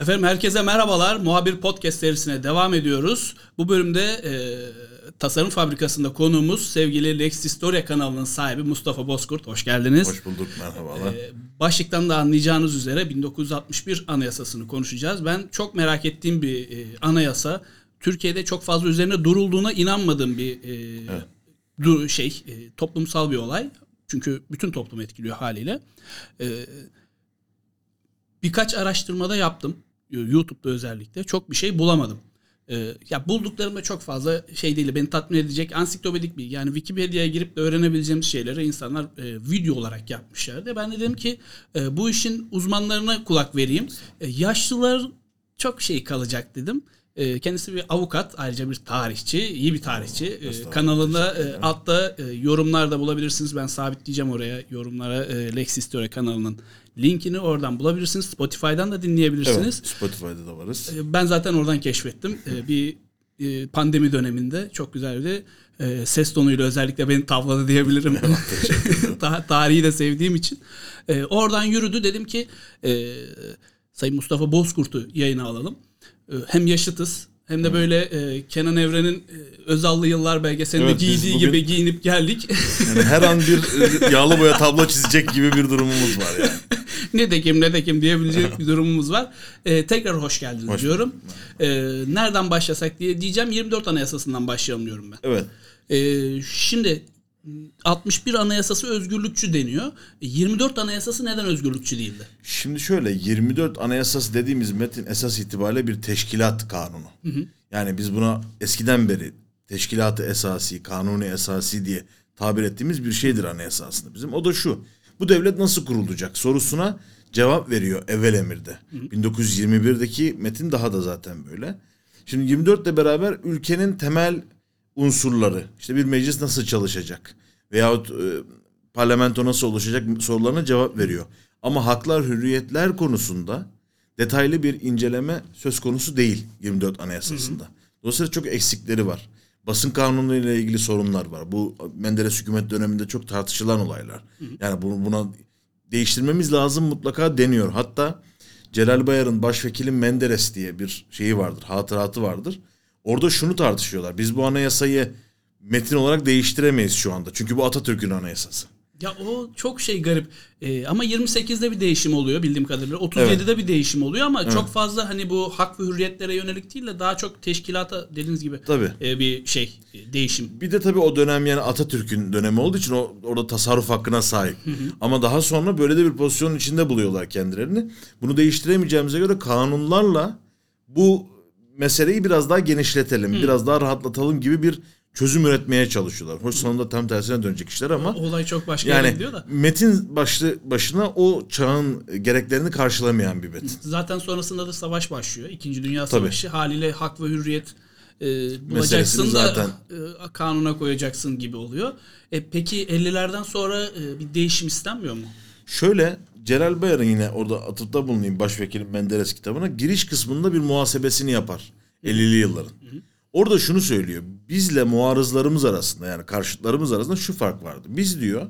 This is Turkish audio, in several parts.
Efendim herkese merhabalar. Muhabir Podcast serisine devam ediyoruz. Bu bölümde e, Tasarım Fabrikası'nda konuğumuz sevgili Lex Historia kanalının sahibi Mustafa Bozkurt. Hoş geldiniz. Hoş bulduk, merhabalar. E, başlıktan da anlayacağınız üzere 1961 Anayasası'nı konuşacağız. Ben çok merak ettiğim bir e, anayasa. Türkiye'de çok fazla üzerine durulduğuna inanmadığım bir e, evet. du, şey, e, toplumsal bir olay. Çünkü bütün toplumu etkiliyor haliyle. E, birkaç araştırmada yaptım. YouTube'da özellikle çok bir şey bulamadım. Ee, ya bulduklarımda çok fazla şey değil beni tatmin edecek ansiklopedik bir yani Wikipedia'ya girip de öğrenebileceğimiz şeyleri insanlar e, video olarak yapmışlardı. Ben de dedim ki e, bu işin uzmanlarına kulak vereyim. E, yaşlılar çok şey kalacak dedim. E, kendisi bir avukat, ayrıca bir tarihçi, iyi bir tarihçi. E, kanalında e, altta e, yorumlarda bulabilirsiniz. Ben sabitleyeceğim oraya yorumlara e, Lex Historia kanalının linkini oradan bulabilirsiniz. Spotify'dan da dinleyebilirsiniz. Evet, Spotify'da da varız. E, ben zaten oradan keşfettim. E, bir e, pandemi döneminde çok güzeldi. E, ses tonuyla özellikle beni tavladı diyebilirim. Tarihi de sevdiğim için. E, oradan yürüdü. Dedim ki e, Sayın Mustafa Bozkurt'u yayına alalım. E, hem yaşıtız hem de böyle e, Kenan Evren'in e, Özallı Yıllar belgeselinde evet, giydiği bugün, gibi giyinip geldik. Yani her an bir e, yağlı boya tablo çizecek gibi bir durumumuz var yani. ne de kim ne de kim diyebilecek bir durumumuz var. E, tekrar hoş geldiniz hoş diyorum. E, nereden başlasak diye diyeceğim 24 Anayasası'ndan başlayalım diyorum ben. Evet. E, şimdi 61 Anayasası özgürlükçü deniyor. 24 e, Anayasası neden özgürlükçü değildi? Şimdi şöyle 24 Anayasası dediğimiz metin esas itibariyle bir teşkilat kanunu. Hı hı. Yani biz buna eskiden beri teşkilatı esası, kanuni esası diye tabir ettiğimiz bir şeydir anayasa aslında bizim. O da şu. Bu devlet nasıl kurulacak sorusuna cevap veriyor evvel emirde. Hı hı. 1921'deki metin daha da zaten böyle. Şimdi 24 ile beraber ülkenin temel unsurları, işte bir meclis nasıl çalışacak veyahut e, parlamento nasıl oluşacak sorularına cevap veriyor. Ama haklar, hürriyetler konusunda detaylı bir inceleme söz konusu değil 24 Anayasası'nda. Hı hı. Dolayısıyla çok eksikleri var. Basın kanunu ile ilgili sorunlar var. Bu Menderes hükümet döneminde çok tartışılan olaylar. Hı hı. Yani bunu, buna değiştirmemiz lazım mutlaka deniyor. Hatta Celal Bayar'ın başvekilin Menderes diye bir şeyi vardır, hatıratı vardır. Orada şunu tartışıyorlar. Biz bu anayasayı metin olarak değiştiremeyiz şu anda. Çünkü bu Atatürk'ün anayasası. Ya o çok şey garip. Ee, ama 28'de bir değişim oluyor bildiğim kadarıyla. 37'de evet. bir değişim oluyor ama evet. çok fazla hani bu hak ve hürriyetlere yönelik değil de daha çok teşkilata dediğiniz gibi tabii. E, bir şey e, değişim. Bir de tabii o dönem yani Atatürk'ün dönemi olduğu için o orada tasarruf hakkına sahip. ama daha sonra böyle de bir pozisyonun içinde buluyorlar kendilerini. Bunu değiştiremeyeceğimize göre kanunlarla bu meseleyi biraz daha genişletelim, Hı. biraz daha rahatlatalım gibi bir çözüm üretmeye çalışıyorlar. Hoş sonunda tam tersine dönecek işler ama olay çok başka yani gidiyor da. Metin başlı başına o çağın gereklerini karşılamayan bir metin. Zaten sonrasında da savaş başlıyor. İkinci Dünya Savaşı Tabii. haliyle hak ve hürriyet e, bulacaksın da zaten. E, kanuna koyacaksın gibi oluyor. E, peki 50'lerden sonra e, bir değişim istenmiyor mu? Şöyle Celal Bayar'ın yine orada atıfta bulunayım başvekilim Menderes kitabına giriş kısmında bir muhasebesini yapar 50'li yılların. Hı hı. Orada şunu söylüyor. Bizle muarızlarımız arasında yani karşıtlarımız arasında şu fark vardı. Biz diyor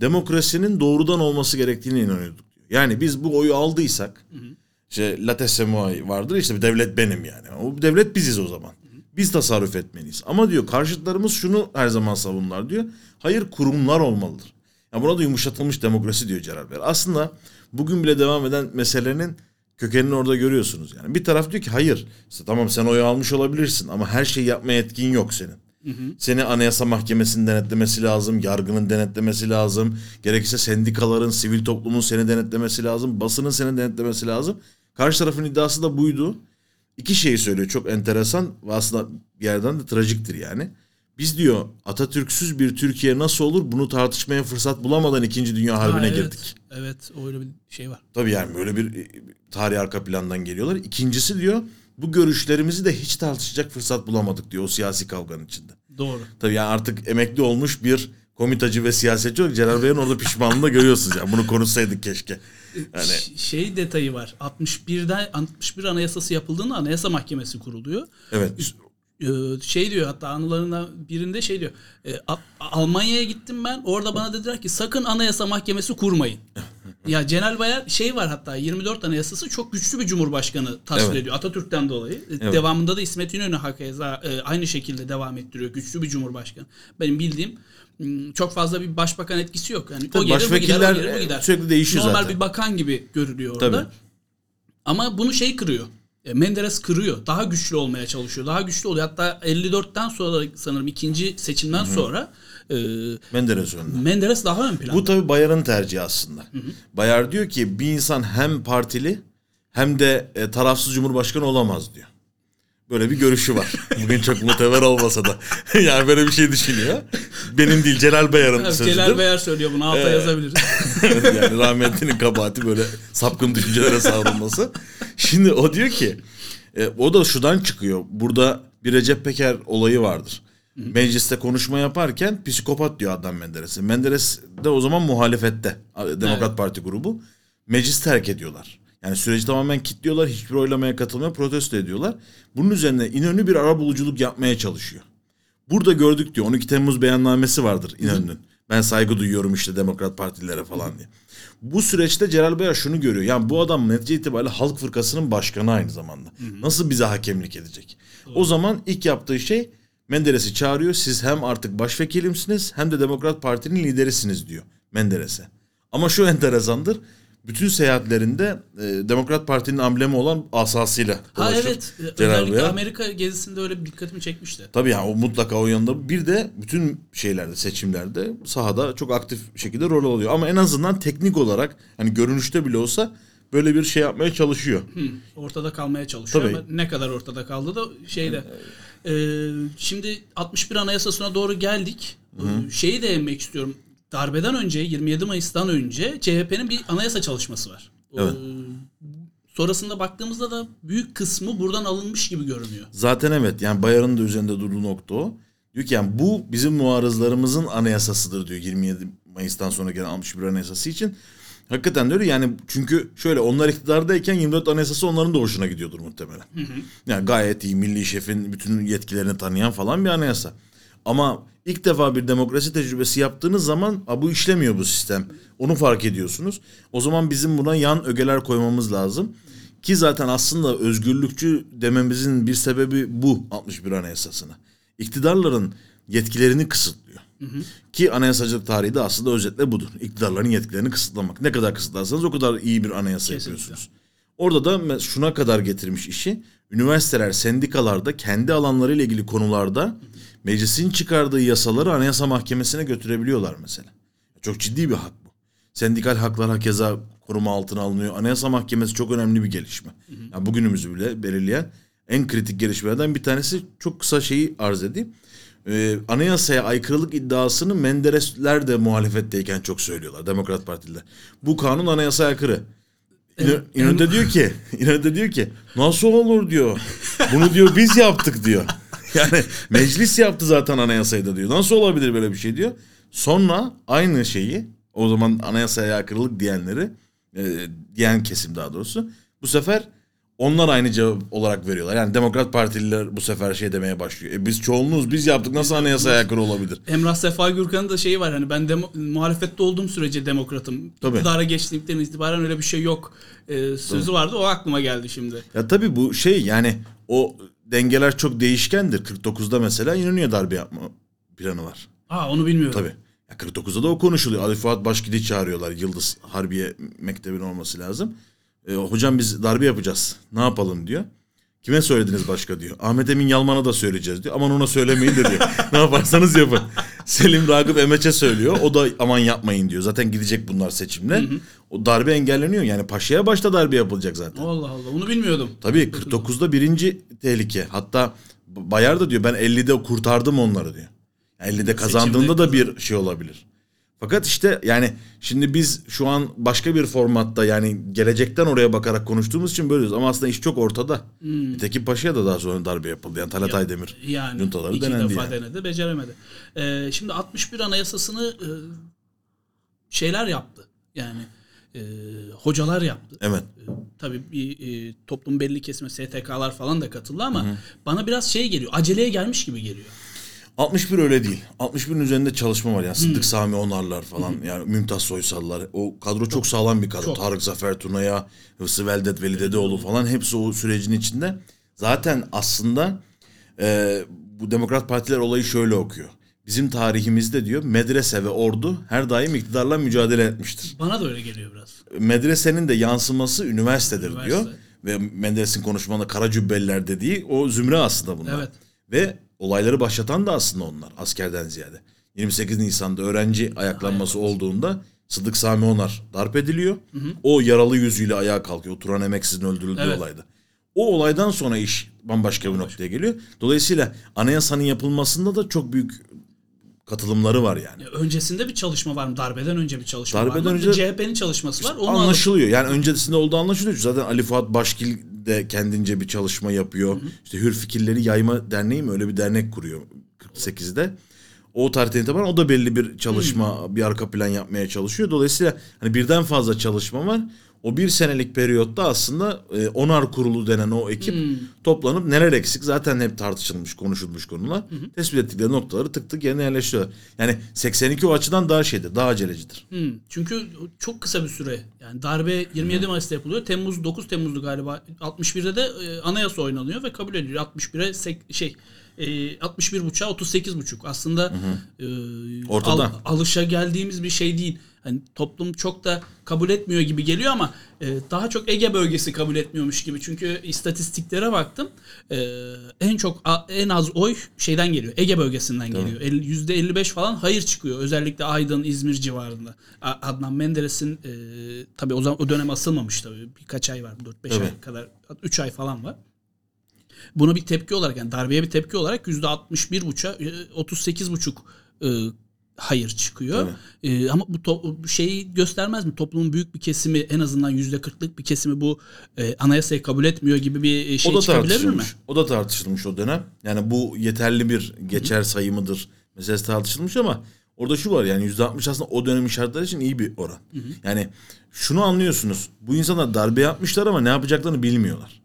demokrasinin doğrudan olması gerektiğine inanıyorduk diyor. Yani biz bu oyu aldıysak hı hı. işte Latte vardır işte devlet benim yani. O devlet biziz o zaman. Hı hı. Biz tasarruf etmeliyiz. Ama diyor karşıtlarımız şunu her zaman savunlar diyor. Hayır kurumlar olmalıdır. Yani buna da yumuşatılmış demokrasi diyor Celal Bey. Aslında bugün bile devam eden meselenin kökenini orada görüyorsunuz. Yani bir taraf diyor ki hayır işte tamam sen oyu almış olabilirsin ama her şeyi yapmaya etkin yok senin. Hı hı. Seni Anayasa Mahkemesi'nin denetlemesi lazım, yargının denetlemesi lazım, gerekirse sendikaların, sivil toplumun seni denetlemesi lazım, basının seni denetlemesi lazım. Karşı tarafın iddiası da buydu. İki şeyi söylüyor çok enteresan ve aslında bir yerden de trajiktir yani. Biz diyor Atatürk'süz bir Türkiye nasıl olur bunu tartışmaya fırsat bulamadan 2. Dünya Harbi'ne ha, evet, girdik. Evet öyle bir şey var. Tabii yani böyle bir e, tarih arka plandan geliyorlar. İkincisi diyor bu görüşlerimizi de hiç tartışacak fırsat bulamadık diyor o siyasi kavganın içinde. Doğru. Tabii yani artık emekli olmuş bir komitacı ve siyasetçi olarak Celal Bey'in orada pişmanlığını da görüyorsunuz. Yani bunu konuşsaydık keşke. Yani... Şey detayı var. 61'den 61 anayasası yapıldığında anayasa mahkemesi kuruluyor. Evet şey diyor hatta anılarından birinde şey diyor. e, Almanya'ya gittim ben. Orada bana dediler ki sakın anayasa mahkemesi kurmayın. ya Celal Bayar şey var hatta 24 anayasası çok güçlü bir cumhurbaşkanı tasvir Evet. ediyor Atatürk'ten dolayı. E, Evet. Devamında da İsmet İnönü hakeza e, aynı şekilde devam ettiriyor. Güçlü bir cumhurbaşkanı. Benim bildiğim çok fazla bir başbakan etkisi yok. Yani o Tabii gelir, bu gider, o gelir, bu gider. e, sürekli değişiyor Normal zaten. bir bakan gibi görülüyor orada. Tabii. Ama bunu şey kırıyor. E, Menderes kırıyor. Daha güçlü olmaya çalışıyor. Daha güçlü oluyor. Hatta 54'ten sonra sanırım ikinci seçimden sonra e, Menderes önünde. Menderes daha ön planda. Bu tabii Bayar'ın tercihi aslında. Bayar diyor ki bir insan hem partili hem de e, tarafsız cumhurbaşkanı olamaz diyor. Böyle bir görüşü var. Bugün çok muteber olmasa da. yani böyle bir şey düşünüyor. Benim değil Celal Bayar'ın Evet, sözüdür. Celal Bayar söylüyor bunu. Alta yazabiliriz. yani rahmetlinin kabahati böyle sapkın düşüncelere savrulması. Şimdi o diyor ki e, o da şuradan çıkıyor. Burada bir Recep Peker olayı vardır. Mecliste konuşma yaparken psikopat diyor Adnan Menderes'e. Menderes de o zaman muhalefette. Demokrat Evet. Parti grubu. Meclis terk ediyorlar. Yani süreci tamamen kilitliyorlar. Hiçbir oylamaya katılmıyor. Protesto ediyorlar. Bunun üzerine İnönü bir arabuluculuk yapmaya çalışıyor. Burada gördük diyor 12 Temmuz beyannamesi vardır İnönü'nün. Ben saygı duyuyorum işte Demokrat Partilere falan diye. Bu süreçte Celal Bayar şunu görüyor. Yani bu adam netice itibariyle Halk Fırkası'nın başkanı aynı zamanda. Nasıl bize hakemlik edecek? O zaman ilk yaptığı şey Menderes'i çağırıyor. Siz hem artık başvekilimsiniz hem de Demokrat Parti'nin liderisiniz diyor Menderes'e. Ama şu enteresandır. Bütün seyahatlerinde e, Demokrat Parti'nin amblemi olan asasıyla ha dolaşır evet. Celal Özellikle Bayar. Amerika gezisinde öyle bir dikkatimi çekmişti. Tabii yani o mutlaka o yanında. Bir de bütün şeylerde seçimlerde sahada çok aktif şekilde rol alıyor. Ama en azından teknik olarak hani görünüşte bile olsa böyle bir şey yapmaya çalışıyor. Hı, ortada kalmaya çalışıyor Tabii. ama ne kadar ortada kaldı da şeyde. E, şimdi 61 Anayasası'na doğru geldik. E, Şeyi de emmek istiyorum. Darbeden önce 27 Mayıs'tan önce CHP'nin bir anayasa çalışması var. Evet. sonrasında baktığımızda da büyük kısmı buradan alınmış gibi görünüyor. Zaten evet yani Bayar'ın da üzerinde durduğu nokta o. Diyor ki yani bu bizim muarızlarımızın anayasasıdır diyor 27 Mayıs'tan sonra gelen 61 anayasası için. Hakikaten öyle yani çünkü şöyle onlar iktidardayken 24 anayasası onların da hoşuna gidiyordur muhtemelen. Yani gayet iyi milli şefin bütün yetkilerini tanıyan falan bir anayasa. Ama ilk defa bir demokrasi tecrübesi yaptığınız zaman "Aa, bu işlemiyor bu sistem. Onu fark ediyorsunuz. O zaman bizim buna yan ögeler koymamız lazım. Ki zaten aslında özgürlükçü dememizin bir sebebi bu 61 Anayasası'na. İktidarların yetkilerini kısıtlıyor. Ki anayasacılık tarihi de aslında özetle budur. İktidarların yetkilerini kısıtlamak. Ne kadar kısıtlarsanız o kadar iyi bir anayasa Kesinlikle. yapıyorsunuz. Orada da şuna kadar getirmiş işi. Üniversiteler, sendikalarda kendi alanlarıyla ilgili konularda meclisin çıkardığı yasaları anayasa mahkemesine götürebiliyorlar mesela. Çok ciddi bir hak bu. Sendikal haklar hakeza koruma altına alınıyor. Anayasa mahkemesi çok önemli bir gelişme. Yani bugünümüzü bile belirleyen en kritik gelişmelerden bir tanesi çok kısa şeyi arz edeyim. Ee, anayasaya aykırılık iddiasını Menderesler de muhalefetteyken çok söylüyorlar. Demokrat Partililer. Bu kanun anayasaya aykırı. İnö- İnönü de diyor ki, İnönü de diyor ki nasıl olur diyor. Bunu diyor biz yaptık diyor. Yani meclis yaptı zaten anayasayı da diyor. Nasıl olabilir böyle bir şey diyor. Sonra aynı şeyi o zaman anayasaya aykırılık diyenleri e, diyen kesim daha doğrusu bu sefer onlar aynı cevap olarak veriyorlar. Yani Demokrat Partililer bu sefer şey demeye başlıyor. E biz çoğunluğuz biz yaptık nasıl anayasaya aykırı olabilir? Emrah Sefa Gürkan'ın da şeyi var hani ben demo- muhalefette olduğum sürece demokratım. Tabii. İktidara geçtiğimden itibaren öyle bir şey yok. e, sözü vardı o aklıma geldi şimdi. Ya tabii bu şey yani o dengeler çok değişkendir. 49'da mesela İnönü'ye darbe yapma planı var. Aa onu bilmiyorum. Tabii. Ya 49'da da o konuşuluyor. Ali Fuat Başgid'i çağırıyorlar. Yıldız Harbiye Mektebi'nin olması lazım. E, hocam biz darbe yapacağız. Ne yapalım diyor. Kime söylediniz başka diyor. Ahmet Emin Yalman'a da söyleyeceğiz diyor. Aman ona söylemeyin de diyor. ne yaparsanız yapın. Selim Ragıp Emeç'e söylüyor. O da aman yapmayın diyor. Zaten gidecek bunlar seçimle. O darbe engelleniyor. Yani Paşa'ya başta darbe yapılacak zaten. Allah Allah onu bilmiyordum. Tabii 49'da birinci tehlike. Hatta Bayar da diyor ben 50'de kurtardım onları diyor. 50'de kazandığında da bir şey olabilir. Fakat işte yani şimdi biz şu an başka bir formatta yani gelecekten oraya bakarak konuştuğumuz için böyleyiz. Ama aslında iş çok ortada. Nitekim Paşa'ya da daha sonra darbe yapıldı. Yani Talat Aydemir Yani juntaları iki denendi defa yani. denedi beceremedi. Ee, şimdi 61 anayasasını e, şeyler yaptı. Yani e, hocalar yaptı. Evet. E, tabii bir e, toplum belli kesme STK'lar falan da katıldı ama bana biraz şey geliyor. Aceleye gelmiş gibi geliyor. 61 öyle değil. 61'in üzerinde çalışma var yani. Hmm. Sıddık Sami Onarlar falan yani Mümtaz Soysallar. O kadro çok sağlam bir kadro. Çok. Tarık Zafer Tuna'ya, Hıfzı Veldet Veli Dedeoğlu falan hepsi o sürecin içinde. Zaten aslında e, bu Demokrat Partiler olayı şöyle okuyor. Bizim tarihimizde diyor medrese ve ordu her daim iktidarla mücadele etmiştir. Bana da öyle geliyor biraz. Medresenin de yansıması üniversitedir Üniversite. diyor. Ve Menderes'in konuşmanda kara cübbeliler dediği o zümre aslında bunlar. Evet. Ve olayları başlatan da aslında onlar askerden ziyade. 28 Nisan'da öğrenci ayaklanması olduğunda Sıdık Sami Onar darp ediliyor. O yaralı yüzüyle ayağa kalkıyor. Turan Emeksiz'in öldürüldüğü Evet. olayda. O olaydan sonra iş bambaşka bir noktaya geliyor. Dolayısıyla anayasanın yapılmasında da çok büyük katılımları var yani. Ya öncesinde bir çalışma var mı? Darbeden önce bir çalışma Darbeden var mı? önce- CHP'nin çalışması var. Onu anlaşılıyor. Yani öncesinde olduğu anlaşılıyor. Zaten Ali Fuat Başkil de kendince bir çalışma yapıyor. İşte Hür Fikirleri Yayma Derneği mi öyle bir dernek kuruyor 48'de. O tarihten itibaren o da belli bir çalışma, bir arka plan yapmaya çalışıyor. Dolayısıyla hani birden fazla çalışma var. O bir senelik periyotta aslında e, onar kurulu denen o ekip toplanıp neler eksik zaten hep tartışılmış, konuşulmuş konular. Tespit ettikleri noktaları tık tık yerine yerleştiriyorlar. Yani 82 o açıdan daha şeydir, daha acelecidir. Hı, çünkü çok kısa bir süre. Yani darbe 27 Mayıs'ta yapılıyor. Temmuz 9 Temmuz'du galiba. 61'de de e, anayasa oynanıyor ve kabul ediliyor. 61'e sek- şey e, 61 buçuğa 38 buçuk. Aslında e, Ortada. alışa geldiğimiz bir şey değil. Hani toplum çok da kabul etmiyor gibi geliyor ama e, daha çok Ege bölgesi kabul etmiyormuş gibi. Çünkü istatistiklere baktım. E, en çok en az oy şeyden geliyor. Ege bölgesinden geliyor. El- %55 falan hayır çıkıyor. Özellikle Aydın, İzmir civarında. Adnan Menderes'in e, tabii o zaman o dönem asılmamış tabii. Birkaç ay var. 4-5 ay Evet. kadar 3 ay falan var. Buna bir tepki olarak yani darbeye bir tepki olarak %61,5'a 38,5 e, hayır çıkıyor. E, ama bu to- şeyi göstermez mi? Toplumun büyük bir kesimi en azından %40'lık bir kesimi bu e, anayasayı kabul etmiyor gibi bir e, şey o da çıkabilir mi? O da tartışılmış o dönem. Yani bu yeterli bir geçer sayı mıdır meselesi tartışılmış ama orada şu var yani %60 aslında o dönemin şartları için iyi bir oran. Yani şunu anlıyorsunuz. Bu insanlar darbe yapmışlar ama ne yapacaklarını bilmiyorlar.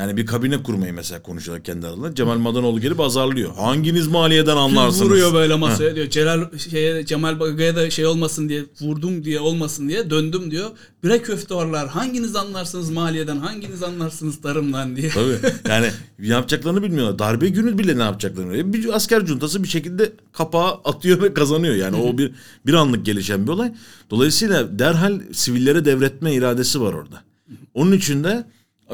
Yani bir kabine kurmayı mesela konuşuyorlar kendi aralarında. Cemal Madanoğlu gelip azarlıyor. Hanginiz maliyeden anlarsınız? Vuruyor böyle masaya diyor. Celal şeye, Cemal Bagaya da şey olmasın diye vurdum diye olmasın diye döndüm diyor. Bre köfteorlar hanginiz anlarsınız maliyeden hanginiz anlarsınız tarımdan diye. Tabii. Yani yapacaklarını bilmiyorlar. Darbe günü bile ne yapacaklarını. Bir asker cuntası bir şekilde kapağı atıyor ve kazanıyor. Yani o bir bir anlık gelişen bir olay. Dolayısıyla derhal sivillere devretme iradesi var orada. Onun için de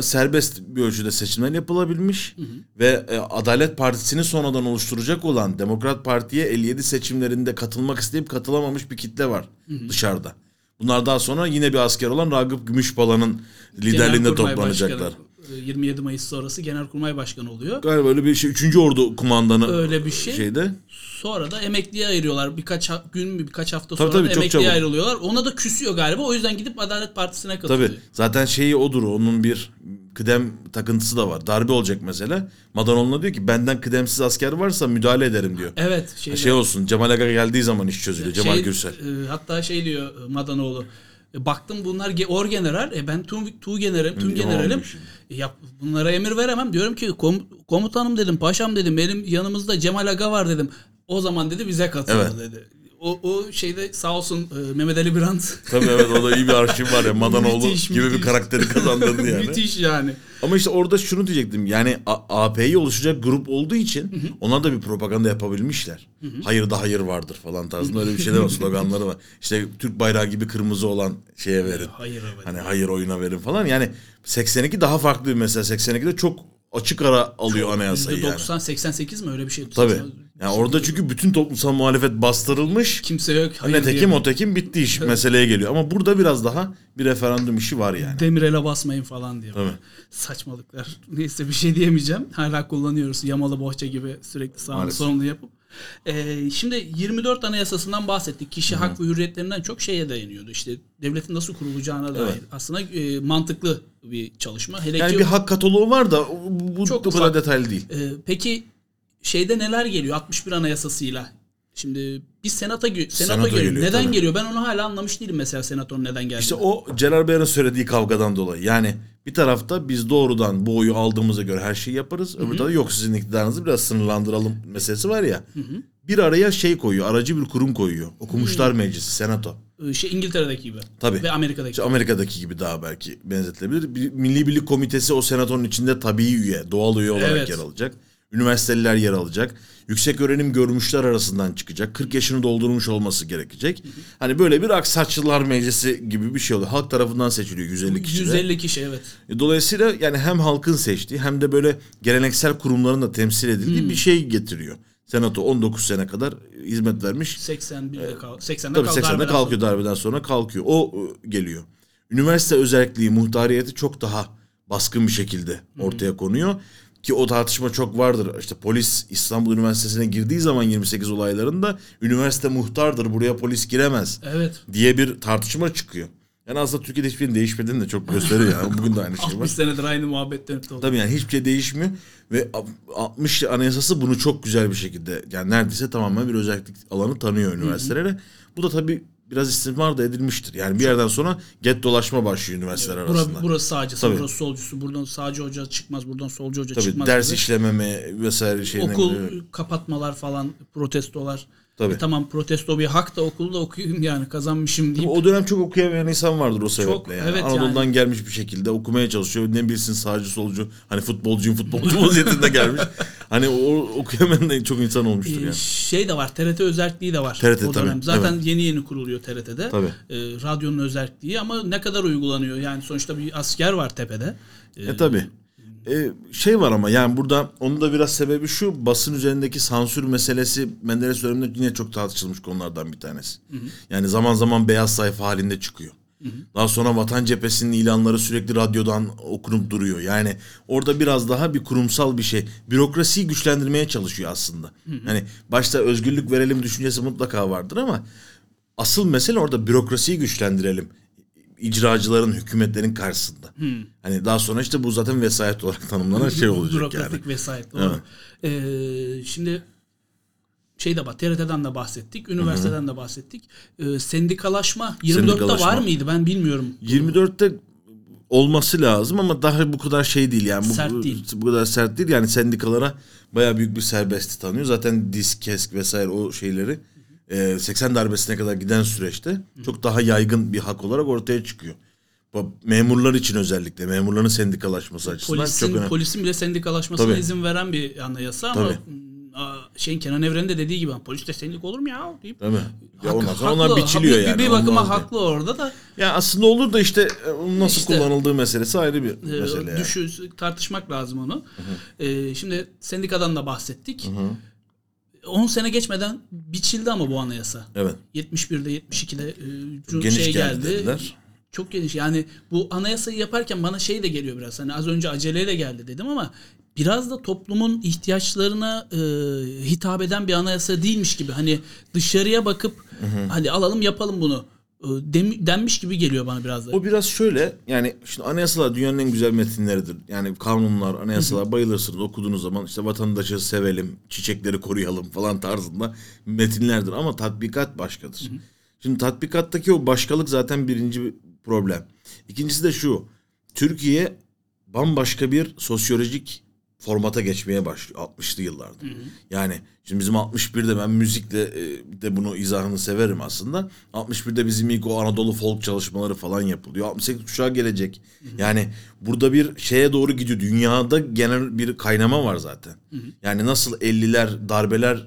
serbest bir ölçüde seçimler yapılabilmiş ve e, Adalet Partisi'ni sonradan oluşturacak olan Demokrat Parti'ye 57 seçimlerinde katılmak isteyip katılamamış bir kitle var dışarıda. Bunlar daha sonra yine bir asker olan Ragıp Gümüşpala'nın liderliğinde toplanacaklar. Başkanı, e, 27 Mayıs sonrası Genelkurmay Başkanı oluyor. Galiba öyle bir şey. Üçüncü ordu kumandanı Öyle bir şey. şeyde. Sonra da emekliye ayırıyorlar. Birkaç ha- gün mü birkaç hafta Tabii sonra tabii, da emekliye çabuk. ayrılıyorlar. Ona da küsüyor galiba. O yüzden gidip Adalet Partisi'ne katılıyor. Tabii. Zaten şeyi odur. Onun bir kıdem takıntısı da var. Darbe olacak mesela. Madanoğlu'na diyor ki benden kıdemsiz asker varsa müdahale ederim diyor. Evet. Şeyde, Şey olsun Cemal Aga geldiği zaman iş çözülüyor. Cemal şey, Gürsel. e, hatta şey diyor e, Madanoğlu. E, baktım bunlar ge- orgeneral. E, ben tu, tu generalim, tüm generalim. E, yap, bunlara emir veremem. Diyorum ki kom- komutanım dedim, paşam dedim. Benim yanımızda Cemal Aga var dedim. O zaman dedi bize katıldı Evet. dedi. O, o şeyde sağ olsun e, Mehmet Ali Birant Tabii evet o da iyi bir arşiv var ya. Madanoğlu Müthiş, gibi bir müthiş. karakteri kazandırdı yani. müthiş yani. Ama işte orada şunu diyecektim. Yani A- AP'yi oluşacak grup olduğu için onlar da bir propaganda yapabilmişler. Hayır da hayır vardır falan tarzında öyle bir şeyler var. Sloganları var. İşte Türk bayrağı gibi kırmızı olan şeye verin. Hayır evet. Hani hayır oyuna verin falan. Yani 82 daha farklı bir mesela. 82'de çok açık ara alıyor anayasayı yani. %90 88 mi öyle bir şey? Tabii. Yani orada çünkü bütün toplumsal muhalefet bastırılmış. kimse yok. Hayır Ne tekim diye. o tekim bitti iş meseleye geliyor. Ama burada biraz daha bir referandum işi var yani. Demirele basmayın falan diye. Tabii. Saçmalıklar. Neyse bir şey diyemeyeceğim. Hala kullanıyoruz. Yamalı bohça gibi sürekli sağını solunu yapıp. Ee, şimdi 24 Anayasasından bahsettik. Kişi hak ve hürriyetlerinden çok şeye dayanıyordu. İşte devletin nasıl kurulacağına dair. Evet. Aslında e, mantıklı bir çalışma. Hele Yani ki bir hak kataloğu var da bu Çok bu kadar detaylı değil. e, peki şeyde neler geliyor 61 Anayasasıyla? Şimdi bir senato, gö- senato, Senato geliyor. geliyor, Neden tabii. geliyor? Ben onu hala anlamış değilim mesela senatonun neden geldiğini. İşte o Celal Bayar'ın söylediği kavgadan dolayı. Yani bir tarafta biz doğrudan bu oyu aldığımıza göre her şeyi yaparız. Öbür tarafta yok sizin iktidarınızı biraz sınırlandıralım meselesi var ya. Bir araya şey koyuyor. Aracı bir kurum koyuyor. Okumuşlar Meclisi, Senato. Ee, şey İngiltere'deki gibi. Tabii. Ve Amerika'daki. İşte Amerika'daki gibi daha belki benzetilebilir. Bir Milli Birlik Komitesi o senatonun içinde tabii üye, doğal üye olarak Evet. yer alacak. Üniversiteliler yer alacak. Yüksek öğrenim görmüşler arasından çıkacak. 40 yaşını doldurmuş olması gerekecek. Hani böyle bir Aksaçlılar Meclisi gibi bir şey oluyor. Halk tarafından seçiliyor 150 kişi. de. 150 kişi evet. E, Dolayısıyla yani hem halkın seçtiği hem de böyle geleneksel kurumların da temsil edildiği bir şey getiriyor. Senato 19 sene kadar hizmet vermiş. 81'de kal 80'de Tabii kaldı. 80'de darbeden kalkıyor darbeden sonra kalkıyor. O e, geliyor. Üniversite özelliği, muhtariyeti çok daha baskın bir şekilde ortaya konuyor. Ki o tartışma çok vardır. İşte polis İstanbul Üniversitesi'ne girdiği zaman 28 olaylarında üniversite muhtardır buraya polis giremez. Evet. diye bir tartışma çıkıyor. Yani aslında Türkiye'de hiçbir şeyin değişmediğini de çok gösteriyor yani. Bugün de aynı şey 60 var. senedir aynı muhabbet dönüp. Tabii yani hiçbir şey değişmiyor ve 60 anayasası bunu çok güzel bir şekilde yani neredeyse tamamen bir özellik alanı tanıyor üniversitelere. Bu da tabii biraz istismar da edilmiştir. Yani bir yerden sonra get dolaşma başlıyor üniversiteler Bura, arasında. burası sağcısı, Tabii. burası solcusu. Buradan sağcı hoca çıkmaz, buradan solcu hoca tabii çıkmaz. ders gibi. işlememe vesaire şeyine Okul göre. kapatmalar falan, protestolar. Tabii. E tamam protesto bir hak da okulda okuyayım yani kazanmışım deyip. O dönem çok okuyamayan insan vardır o sebeple. Çok, yani. evet Anadolu'dan yani. gelmiş bir şekilde okumaya çalışıyor. Ne bilsin sağcı solcu hani futbolcuyum futbolcu vaziyetinde gelmiş. Hani o okuyamayan da çok insan olmuştur Ee, yani. Şey de var, TRT özelliği de var. TRT o dönem. tabii, Zaten yeni yeni kuruluyor TRT'de. Tabii. Ee, radyonun özelliği ama ne kadar uygulanıyor? Yani sonuçta bir asker var tepede. Ee, E tabi. E, şey var ama yani burada onun da biraz sebebi şu basın üzerindeki sansür meselesi Menderes döneminde yine çok tartışılmış konulardan bir tanesi. Yani zaman zaman beyaz sayfa halinde çıkıyor. Daha sonra Vatan Cephesi'nin ilanları sürekli radyodan okunup duruyor. Yani orada biraz daha bir kurumsal bir şey. Bürokrasiyi güçlendirmeye çalışıyor aslında. Yani başta özgürlük verelim düşüncesi mutlaka vardır ama asıl mesele orada bürokrasiyi güçlendirelim icracıların, hükümetlerin karşısında. Hani daha sonra işte bu zaten vesayet olarak tanımlanan şey olacak yani. Bürokratik vesayet. Doğru. Ee, şimdi şey de bak TRT'den de bahsettik. Üniversiteden de bahsettik. Ee, sendikalaşma 24'te Sendikalaşma. var mıydı? Ben bilmiyorum. 24'te olması lazım ama daha bu kadar şey değil yani. Bu, Sert bu- değil. Bu kadar sert değil yani sendikalara bayağı büyük bir serbestlik tanıyor. Zaten disk, kesk vesaire o şeyleri e, 80 darbesine kadar giden süreçte çok daha yaygın bir hak olarak ortaya çıkıyor. Memurlar için özellikle memurların sendikalaşması açısından çok Polisin, önemli. polisin bile sendikalaşmasına Tabii. izin veren bir anayasa ama Tabii. Şeyin Kenan Evren'in de dediği gibi polis de sendik olur mu ya deyip Değil mi? Ya Hak- sonra haklı, onlar biçiliyor bir, yani. Bir bakıma olmaz haklı orada da Ya aslında olur da işte e, nasıl İşte. kullanıldığı meselesi ayrı bir e, mesele yani. düşü, tartışmak lazım onu. E, şimdi sendikadan da bahsettik. 10 sene geçmeden biçildi ama bu anayasa. Evet. 71'de 72'de e, Geniş şey geldi geldi. dediler. Çok geniş. Yani bu anayasayı yaparken bana şey de geliyor biraz. Hani az önce aceleyle geldi dedim ama biraz da toplumun ihtiyaçlarına e, hitap eden bir anayasa değilmiş gibi. Hani dışarıya bakıp hadi alalım yapalım bunu e, dem- denmiş gibi geliyor bana biraz da. O biraz şöyle yani şimdi anayasalar dünyanın en güzel metinleridir. Yani kanunlar, anayasalar bayılırsınız okuduğunuz zaman işte vatandaşı sevelim, çiçekleri koruyalım falan tarzında metinlerdir ama tatbikat başkadır. Şimdi tatbikattaki o başkalık zaten birinci bir problem. İkincisi de şu. Türkiye bambaşka bir sosyolojik formata geçmeye başlıyor 60'lı yıllarda. Yani şimdi bizim 61'de ben müzikle e, de bunu izahını severim aslında. 61'de bizim ilk o Anadolu folk çalışmaları falan yapılıyor. 68 kuşağı gelecek. Yani burada bir şeye doğru gidiyor. Dünyada genel bir kaynama var zaten. Yani nasıl 50'ler darbeler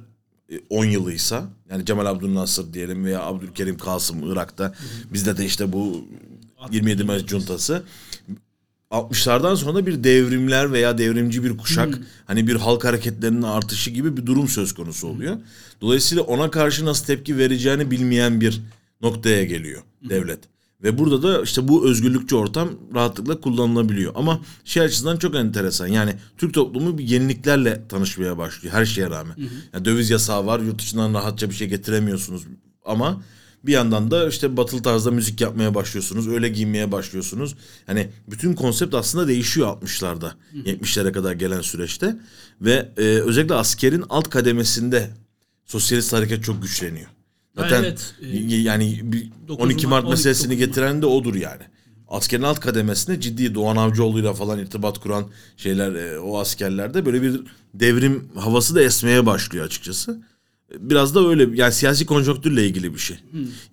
10 yılıysa yani Cemal Abdülnasır diyelim veya Abdülkerim Kasım Irak'ta bizde de işte bu 27 Mayıs cuntası 60'lardan sonra bir devrimler veya devrimci bir kuşak hani bir halk hareketlerinin artışı gibi bir durum söz konusu oluyor. Dolayısıyla ona karşı nasıl tepki vereceğini bilmeyen bir noktaya geliyor devlet. Ve burada da işte bu özgürlükçü ortam rahatlıkla kullanılabiliyor. Ama şey açısından çok enteresan. Yani Türk toplumu bir yeniliklerle tanışmaya başlıyor her şeye rağmen. Yani döviz yasağı var, yurt dışından rahatça bir şey getiremiyorsunuz. Ama bir yandan da işte batılı tarzda müzik yapmaya başlıyorsunuz. Öyle giyinmeye başlıyorsunuz. Yani bütün konsept aslında değişiyor 60'larda. 70'lere kadar gelen süreçte. Ve e, özellikle askerin alt kademesinde sosyalist hareket çok güçleniyor. Zaten evet, yani bir 9 12 Mart Mart, meselesini 12 getiren de odur yani. Askerin alt kademesinde ciddi Doğan Avcıoğlu'yla falan irtibat kuran şeyler e, o askerlerde böyle bir devrim havası da esmeye başlıyor açıkçası. Biraz da öyle yani siyasi konjonktürle ilgili bir şey.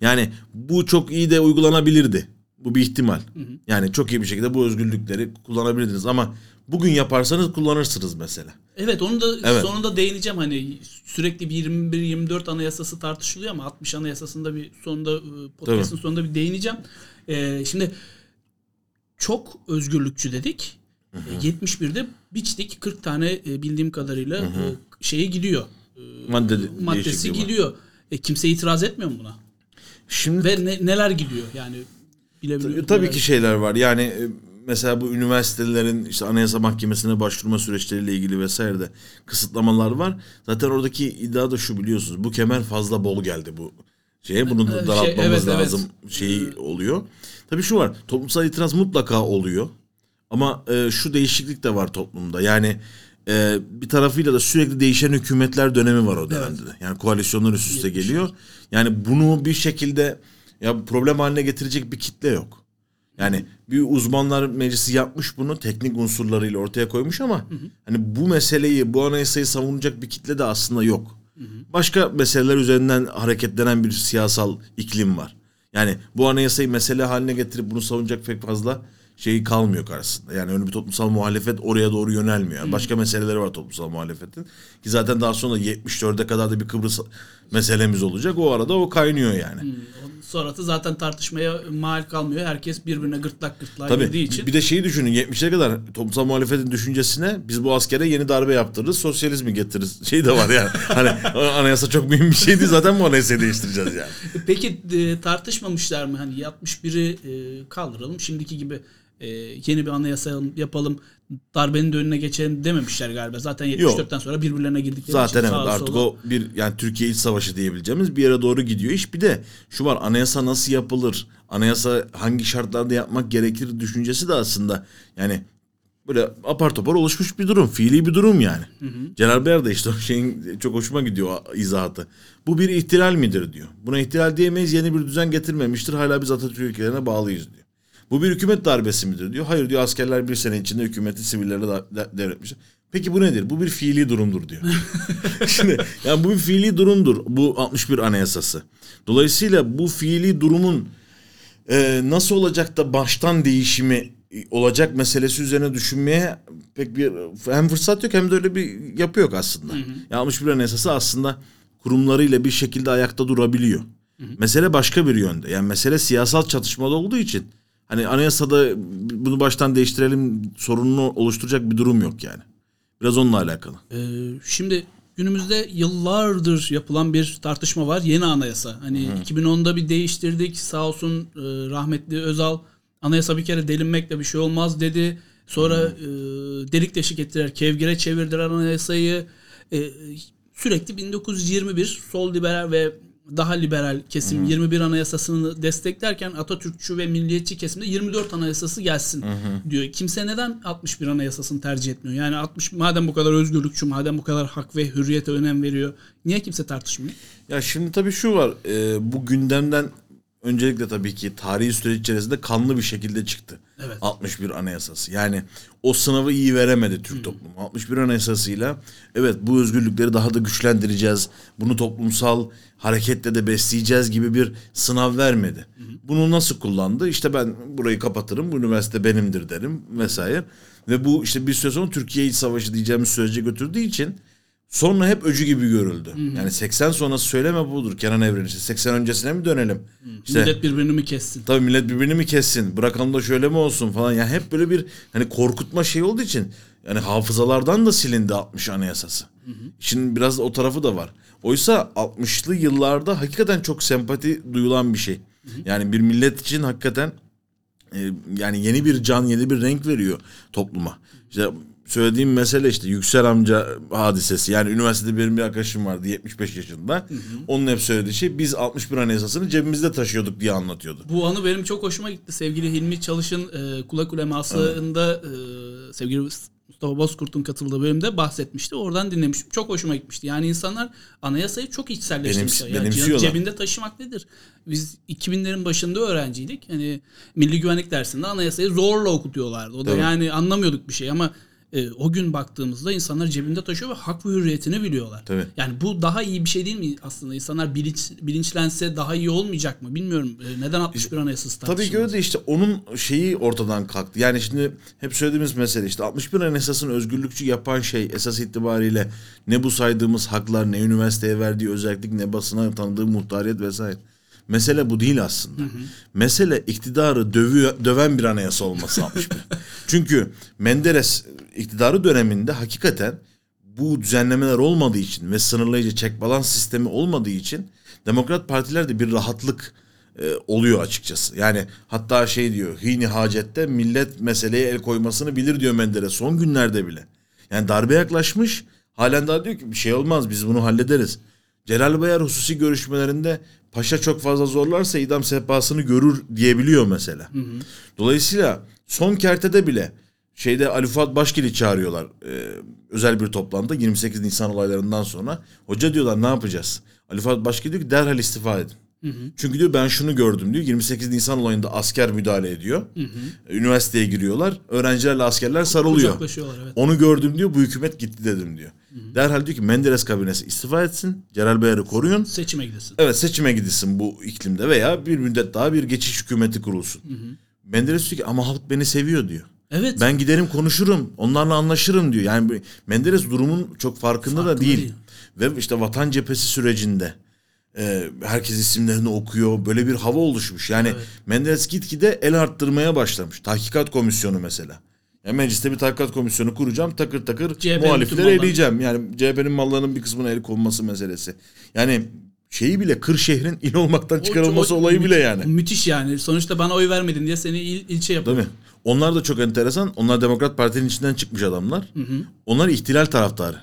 Yani bu çok iyi de uygulanabilirdi. Bu bir ihtimal. Yani çok iyi bir şekilde bu özgürlükleri kullanabilirdiniz ama bugün yaparsanız kullanırsınız mesela. Evet onu da Evet. sonunda değineceğim hani sürekli bir 21-24 anayasası tartışılıyor ama 60 anayasasında bir sonunda e, podcast'ın sonunda bir değineceğim. Ee, şimdi çok özgürlükçü dedik. E, 71'de biçtik 40 tane e, bildiğim kadarıyla e, şeyi gidiyor. E, Madde maddesi gidiyor. E, kimse itiraz etmiyor mu buna? Şimdi Ve ne- neler gidiyor yani bilebiliyor Tabii ki şeyler var. Yani e, mesela bu üniversitelerin işte Anayasa Mahkemesi'ne başvurma süreçleriyle ilgili vesaire de kısıtlamalar var. Zaten oradaki iddia da şu biliyorsunuz. Bu kemer fazla bol geldi bu şeye. Bunu da Şey, daraltmamız evet, evet. lazım şeyi oluyor. Tabii şu var. Toplumsal itiraz mutlaka oluyor. Ama e, şu değişiklik de var toplumda. Yani e, bir tarafıyla da sürekli değişen hükümetler dönemi var o dönemde de. Yani koalisyonlar üst üste geliyor. Yani bunu bir şekilde ya problem haline getirecek bir kitle yok. Yani bir uzmanlar meclisi yapmış bunu teknik unsurlarıyla ortaya koymuş ama hani bu meseleyi, bu anayasayı savunacak bir kitle de aslında yok. Başka meseleler üzerinden hareketlenen bir siyasal iklim var. Yani bu anayasayı mesele haline getirip bunu savunacak pek fazla şeyi kalmıyor karşısında. Yani öyle bir toplumsal muhalefet oraya doğru yönelmiyor. Yani başka meseleleri var toplumsal muhalefetin. Ki zaten daha sonra 74'e kadar da bir Kıbrıs meselemiz olacak. O arada o kaynıyor yani. Sonrası zaten tartışmaya mal kalmıyor. Herkes birbirine gırtlak gırtlağa Tabii. girdiği için. Bir de şeyi düşünün 70'e kadar toplumsal muhalefetin düşüncesine biz bu askere yeni darbe yaptırırız, sosyalizmi getiririz. Şey de var yani. hani anayasa çok mühim bir şeydi zaten bu anayasayı değiştireceğiz yani. Peki e, tartışmamışlar mı? Hani 61'i e, kaldıralım. Şimdiki gibi e, yeni bir anayasa yapalım. Darbenin de önüne geçelim dememişler galiba. Zaten 74'ten sonra birbirlerine girdikleri Zaten için evet artık sola- o bir yani Türkiye iç savaşı diyebileceğimiz bir yere doğru gidiyor iş. Bir de şu var anayasa nasıl yapılır? Anayasa hangi şartlarda yapmak gerekir düşüncesi de aslında yani böyle apar topar oluşmuş bir durum. Fiili bir durum yani. Celal Bayar da işte o şeyin çok hoşuma gidiyor izahatı. Bu bir ihtilal midir diyor. Buna ihtilal diyemeyiz yeni bir düzen getirmemiştir. Hala biz Atatürk ülkelerine bağlıyız diyor. Bu bir hükümet darbesi midir diyor. Hayır diyor askerler bir sene içinde hükümeti de- devretmişler. Peki bu nedir? Bu bir fiili durumdur diyor. Şimdi yani bu bir fiili durumdur. Bu 61 anayasası. Dolayısıyla bu fiili durumun e, nasıl olacak da baştan değişimi olacak meselesi üzerine düşünmeye pek bir hem fırsat yok hem de öyle bir yapı yok aslında. Ya 61 anayasası aslında kurumlarıyla bir şekilde ayakta durabiliyor. Mesele başka bir yönde. Yani mesele siyasal çatışmada olduğu için hani anayasada bunu baştan değiştirelim sorununu oluşturacak bir durum yok yani. Biraz onunla alakalı. Ee, şimdi günümüzde yıllardır yapılan bir tartışma var. Yeni anayasa. Hani 2010'da bir değiştirdik. Sağ olsun e, rahmetli Özal anayasa bir kere delinmekle bir şey olmaz dedi. Sonra e, delik deşik ettiler. Kevgire çevirdiler anayasayı. E, sürekli 1921 sol liberal ve daha liberal kesim 21 anayasasını desteklerken Atatürkçü ve milliyetçi kesimde 24 anayasası gelsin diyor. Kimse neden 61 anayasasını tercih etmiyor? Yani 60 madem bu kadar özgürlükçü, madem bu kadar hak ve hürriyete önem veriyor. Niye kimse tartışmıyor? Ya şimdi tabii şu var. e, bu gündemden öncelikle tabii ki tarihi süreç içerisinde kanlı bir şekilde çıktı. Evet. 61 Anayasası. Yani o sınavı iyi veremedi Türk toplumu. 61 Anayasası'yla evet bu özgürlükleri daha da güçlendireceğiz. Bunu toplumsal hareketle de besleyeceğiz gibi bir sınav vermedi. Bunu nasıl kullandı? İşte ben burayı kapatırım. Bu üniversite benimdir derim vesaire. Ve bu işte bir süre sonra Türkiye İç Savaşı diyeceğimiz sürece götürdüğü için Sonra hep öcü gibi görüldü. Yani 80 sonrası söyleme budur Kenan Evren işte. 80 öncesine mi dönelim? İşte Millet birbirini mi kessin? tabii millet birbirini mi kessin? Bırakalım da şöyle mi olsun falan. Yani hep böyle bir hani korkutma şey olduğu için yani hafızalardan da silindi 60 anayasası. Şimdi biraz o tarafı da var. Oysa 60'lı yıllarda hakikaten çok sempati duyulan bir şey. Yani bir millet için hakikaten e, yani yeni bir can, yeni bir renk veriyor topluma. İşte söylediğim mesele işte Yüksel amca hadisesi. Yani üniversitede benim bir arkadaşım vardı 75 yaşında. Onun hep söylediği şey biz 61 anayasasını cebimizde taşıyorduk diye anlatıyordu. Bu anı benim çok hoşuma gitti. Sevgili Hilmi Çalış'ın e, kulak ulemasında e, sevgili Mustafa Bozkurt'un katıldığı bölümde bahsetmişti. Oradan dinlemiştim. Çok hoşuma gitmişti. Yani insanlar anayasayı çok içselleştirmişler. Benim- Yani cebinde taşımak nedir? Biz 2000'lerin başında öğrenciydik. Hani milli güvenlik dersinde anayasayı zorla okutuyorlardı. O da Tabii. yani anlamıyorduk bir şey ama e, o gün baktığımızda insanlar cebinde taşıyor ve hak ve hürriyetini biliyorlar. Tabii. Yani bu daha iyi bir şey değil mi aslında? İnsanlar bilinç, bilinçlense daha iyi olmayacak mı? Bilmiyorum. E, neden 61 anayasası Tabii ki öyle işte onun şeyi ortadan kalktı. Yani şimdi hep söylediğimiz mesele işte 61 Anayasası'nın özgürlükçü yapan şey esas itibariyle ne bu saydığımız haklar ne üniversiteye verdiği özellik ne basına tanıdığı muhtariyet vesaire. Mesele bu değil aslında. Mesele iktidarı dövüyor, döven bir anayasa olması 61. Çünkü Menderes iktidarı döneminde hakikaten bu düzenlemeler olmadığı için ve sınırlayıcı çek balans sistemi olmadığı için Demokrat partilerde bir rahatlık e, oluyor açıkçası. Yani hatta şey diyor hini hacette millet meseleye el koymasını bilir diyor Menderes son günlerde bile. Yani darbe yaklaşmış halen daha diyor ki bir şey olmaz biz bunu hallederiz. Celal Bayar hususi görüşmelerinde paşa çok fazla zorlarsa idam sehpasını görür diyebiliyor mesela. Dolayısıyla son kertede bile şeyde Ali Fuat Başgil'i çağırıyorlar e, özel bir toplantıda 28 Nisan olaylarından sonra. Hoca diyorlar ne yapacağız? Ali Fuat Başgil diyor ki derhal istifa edin. Çünkü diyor ben şunu gördüm diyor. 28 Nisan olayında asker müdahale ediyor. Üniversiteye giriyorlar. Öğrencilerle askerler sarılıyor. Evet. Onu gördüm diyor. Bu hükümet gitti dedim diyor. Derhal diyor ki Menderes kabinesi istifa etsin. Celal Bayar'ı koruyun. Seçime gidesin. Evet seçime gidilsin bu iklimde veya bir müddet daha bir geçiş hükümeti kurulsun. Menderes diyor ki ama halk beni seviyor diyor. Evet. Ben giderim konuşurum. Onlarla anlaşırım diyor. Yani Menderes durumun çok farkında da Farkında değil. değil. Ve işte vatan cephesi sürecinde e, herkes isimlerini okuyor. Böyle bir hava oluşmuş. Yani Menderes gitgide el arttırmaya başlamış. Tahkikat komisyonu mesela. Ya mecliste bir tahkikat komisyonu kuracağım. Takır takır CHP'nin muhalifleri eleyeceğim. Yani CHP'nin mallarının bir kısmına el konması meselesi. Yani şeyi bile Kırşehir'in il olmaktan çıkarılması O- o- olayı bile yani. Müthiş yani. Sonuçta bana oy vermedin diye seni il, ilçe yapıyor. Değil mi? Onlar da çok enteresan. Onlar Demokrat Parti'nin içinden çıkmış adamlar. Onlar ihtilal taraftarı.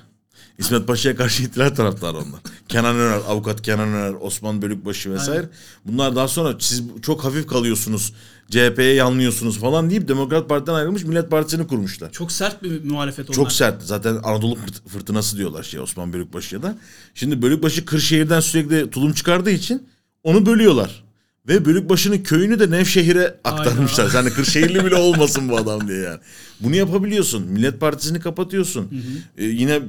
İsmet Paşa'ya karşı ihtilal taraftarı onlar. Kenan Öner, avukat Kenan Öner, Osman Bölükbaşı vesaire. Bunlar daha sonra siz çok hafif kalıyorsunuz. CHP'ye yanlıyorsunuz falan deyip Demokrat Parti'den ayrılmış Millet Partisi'ni kurmuşlar. Çok sert bir muhalefet onlar. Çok sert. Zaten Anadolu fırt- fırtınası diyorlar şey Osman Bölükbaşı'ya da. Şimdi Bölükbaşı Kırşehir'den sürekli tulum çıkardığı için onu bölüyorlar. Ve Bölükbaşı'nın köyünü de Nevşehir'e aktarmışlar. Yani Kırşehirli bile olmasın bu adam diye yani. Bunu yapabiliyorsun. Millet Partisi'ni kapatıyorsun. Ee, yine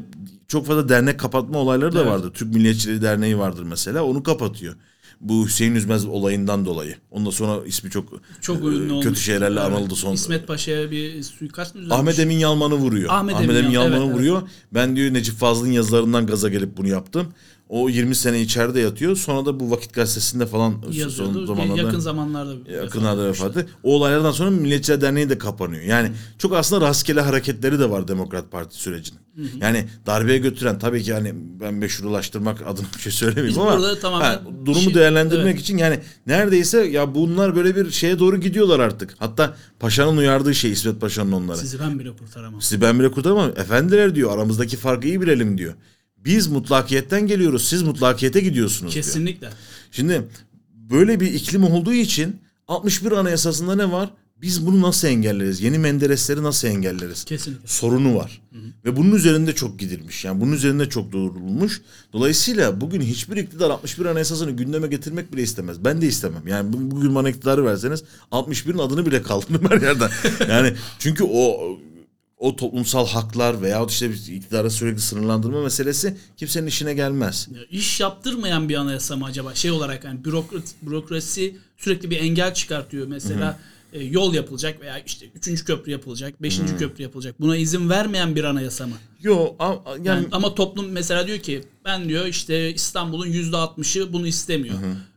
çok fazla dernek kapatma olayları da Evet. vardır. Türk Milliyetçiliği Derneği vardır mesela. Onu kapatıyor. Bu Hüseyin Üzmez olayından dolayı. Ondan sonra ismi çok, Çok e, ünlü olmuş. kötü şeylerle Evet. anıldı son. İsmet Paşa'ya bir suikast mı düzenlemiş? Ahmet Emin Yalman'ı vuruyor. Ahmet Ahmet, Emin Emin, Yal- Yalman'ı evet, evet. vuruyor. Ben diyor Necip Fazıl'ın yazılarından gaza gelip bunu yaptım. O 20 sene içeride yatıyor. Sonra da bu Vakit Gazetesi'nde falan yazıyordu. son zamanlarda Yakın zamanlarda. yakınlarda vefat etti. O olaylardan sonra Milliyetçiler Derneği de kapanıyor. Yani çok aslında rastgele hareketleri de var Demokrat Parti sürecinin. Yani darbeye götüren tabii ki hani ben meşrulaştırmak adına bir şey söylemeyeyim Biz ama burada tamamen ha, durumu şey- değerlendirmek evet. için yani neredeyse ya bunlar böyle bir şeye doğru gidiyorlar artık. Hatta Paşa'nın uyardığı şey İsmet Paşa'nın onlara. Sizi ben bile kurtaramam. Sizi ben bile kurtaramam. Efendiler diyor aramızdaki farkı iyi bilelim diyor. Biz mutlakiyetten geliyoruz. Siz mutlakiyete gidiyorsunuz diyor. Kesinlikle. Şimdi böyle bir iklim olduğu için 61 Anayasası'nda ne var? Biz bunu nasıl engelleriz? Yeni Menderesleri nasıl engelleriz? Kesinlikle. Sorunu var. Ve bunun üzerinde çok gidilmiş. Yani bunun üzerinde çok durulmuş. Dolayısıyla bugün hiçbir iktidar 61 Anayasası'nı gündeme getirmek bile istemez. Ben de istemem. Yani bu- bugün bana iktidarı verseniz 61'in adını bile kaldırırım her yerden. Yani çünkü o o toplumsal haklar veya işte iktidara sürekli sınırlandırma meselesi kimsenin işine gelmez. Ya İş yaptırmayan bir anayasa mı acaba? Şey olarak yani bürokrat, bürokrasi sürekli bir engel çıkartıyor. Mesela e, yol yapılacak veya işte üçüncü köprü yapılacak, beşinci köprü yapılacak. Buna izin vermeyen bir anayasa mı? Yo a- yani, Yani, ama toplum mesela diyor ki ben diyor işte İstanbul'un yüzde altmışı bunu istemiyor.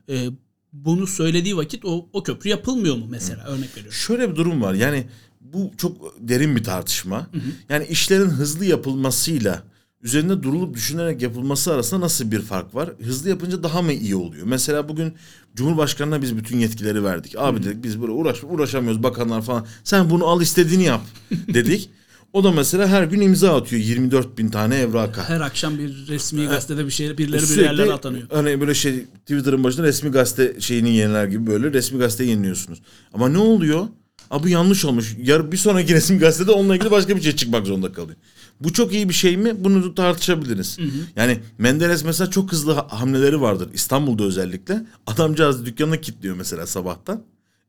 E, bunu söylediği vakit o, o köprü yapılmıyor mu mesela örnek veriyorum. Şöyle bir durum var. Yani bu çok derin bir tartışma. Yani işlerin hızlı yapılmasıyla üzerinde durulup düşünerek yapılması arasında nasıl bir fark var? Hızlı yapınca daha mı iyi oluyor? Mesela bugün Cumhurbaşkanı'na biz bütün yetkileri verdik. Abi dedik biz böyle uğraş, uğraşamıyoruz bakanlar falan. Sen bunu al istediğini yap dedik. O da mesela her gün imza atıyor 24 bin tane evraka. Her akşam bir resmi gazetede bir şey birileri bir Sürekli yerlere atanıyor. Hani böyle şey Twitter'ın başında resmi gazete şeyini yeniler gibi böyle resmi gazete yeniliyorsunuz. Ama ne oluyor? Aa, bu yanlış olmuş. Yar bir sonraki resim gazetede onunla ilgili başka bir şey çıkmak zorunda kalıyor. Bu çok iyi bir şey mi? Bunu tartışabiliriz. Yani Menderes mesela çok hızlı ha- hamleleri vardır. İstanbul'da özellikle. Adamcağız dükkanını kilitliyor mesela sabahtan.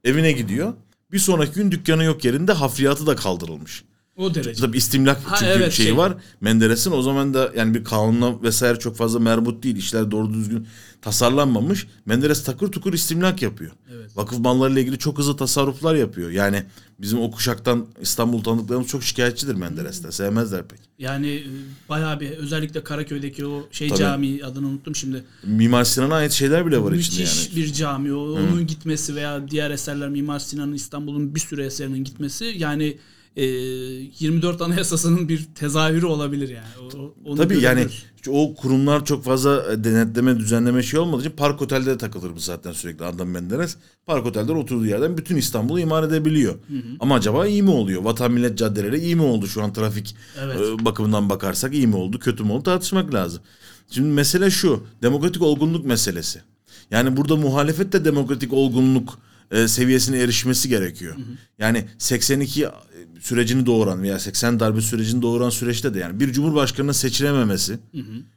Evine gidiyor. Bir sonraki gün dükkanı yok yerinde hafriyatı da kaldırılmış. O derece. Tabii istimlak Ha, çünkü evet, şeyi şey. var. Menderes'in o zaman da yani bir kanunla vesaire çok fazla merbut değil. İşler doğru düzgün tasarlanmamış. Menderes takır tukur istimlak yapıyor. Evet. Vakıf mallarıyla ilgili çok hızlı tasarruflar yapıyor. Yani bizim o kuşaktan İstanbul tanıdıklarımız çok şikayetçidir Menderes'te. Sevmezler pek. Yani e, bayağı bir özellikle Karaköy'deki o şey Tabii. cami adını unuttum şimdi. Mimar Sinan'a ait şeyler bile var içinde Müthiş yani. bir cami. O, onun gitmesi veya diğer eserler Mimar Sinan'ın İstanbul'un bir sürü eserinin gitmesi yani e, 24 Anayasası'nın bir tezahürü olabilir yani. O, onu Tabii yani o kurumlar çok fazla e, denetleme, düzenleme şey olmadığı için park otelde de takılır bu zaten sürekli Adnan Menderes. Park otelden oturduğu yerden bütün İstanbul'u imar edebiliyor. Ama acaba iyi mi oluyor? Vatan millet caddeleri iyi mi oldu şu an trafik Evet. e, bakımından bakarsak iyi mi oldu, kötü mü oldu tartışmak lazım. Şimdi mesele şu, demokratik olgunluk meselesi. Yani burada muhalefet de demokratik olgunluk e, seviyesine erişmesi gerekiyor. Yani 82 sürecini doğuran veya 80 darbe sürecini doğuran süreçte de yani bir cumhurbaşkanının seçilememesi.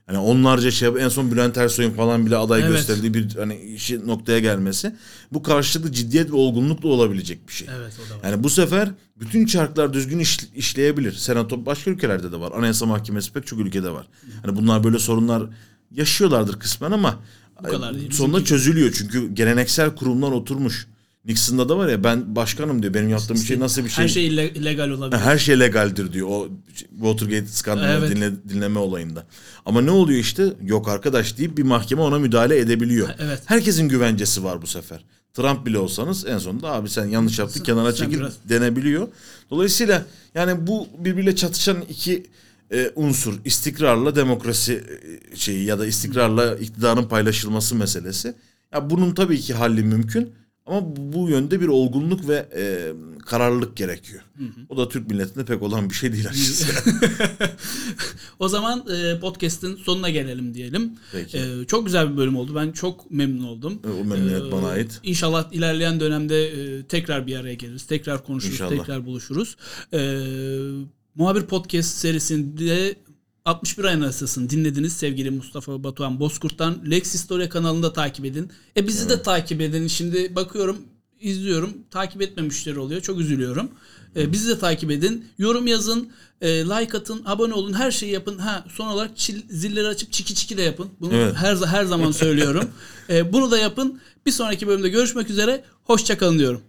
Hani onlarca şey en son Bülent Ersoy'un falan bile aday Evet. gösterildiği bir hani işi noktaya gelmesi. Bu karşılıklı ciddiyet ve olgunlukla olabilecek bir şey. Evet o da var. Yani bu sefer bütün çarklar düzgün iş- işleyebilir. Senato başka ülkelerde de var. Anayasa Mahkemesi pek çok ülkede var. Hani bunlar böyle sorunlar yaşıyorlardır kısmen ama Bu kadar değil. sonunda çözülüyor. Çünkü geleneksel kurumlar oturmuş. Nixon'da da var ya ben başkanım diyor. Benim yaptığım şey nasıl bir şey? Her şey ille- legal olabilir. Her şey legaldir diyor o Watergate skandalını Evet. dinle- dinleme olayında. Ama ne oluyor işte? Yok arkadaş deyip bir mahkeme ona müdahale edebiliyor. Evet. Herkesin güvencesi var bu sefer. Trump bile olsanız en sonunda abi sen yanlış yaptın kenara sen çekil biraz- denebiliyor. Dolayısıyla yani bu birbiriyle çatışan iki e, unsur istikrarla demokrasi e, şeyi ya da istikrarla iktidarın paylaşılması meselesi. Ya bunun tabii ki halli mümkün ama bu- yönde bir olgunluk ve e, kararlılık gerekiyor. O da Türk milletinde pek olan bir şey değil açıkçası. O zaman e, podcast'in sonuna gelelim diyelim. Peki. E, çok güzel bir bölüm oldu. Ben çok memnun oldum. o memnuniyet Ee, bana ait. İnşallah ilerleyen dönemde e, tekrar bir araya geliriz. Tekrar konuşuruz. İnşallah. Tekrar buluşuruz. Ee, Muhabir Podcast serisinde 61 ayın arasısını dinlediniz sevgili Mustafa Batuhan Bozkurt'tan. Lex Historia kanalında takip edin. E bizi de takip edin. Şimdi bakıyorum izliyorum. Takip etmemişleri oluyor. Çok üzülüyorum. E, bizi de takip edin. Yorum yazın. e, like atın. Abone olun. Her şeyi yapın. Ha son olarak çil- zilleri açıp çiki çiki de yapın. Bunu Evet. her her zaman söylüyorum. E, bunu da yapın. Bir sonraki bölümde görüşmek üzere. Hoşçakalın diyorum.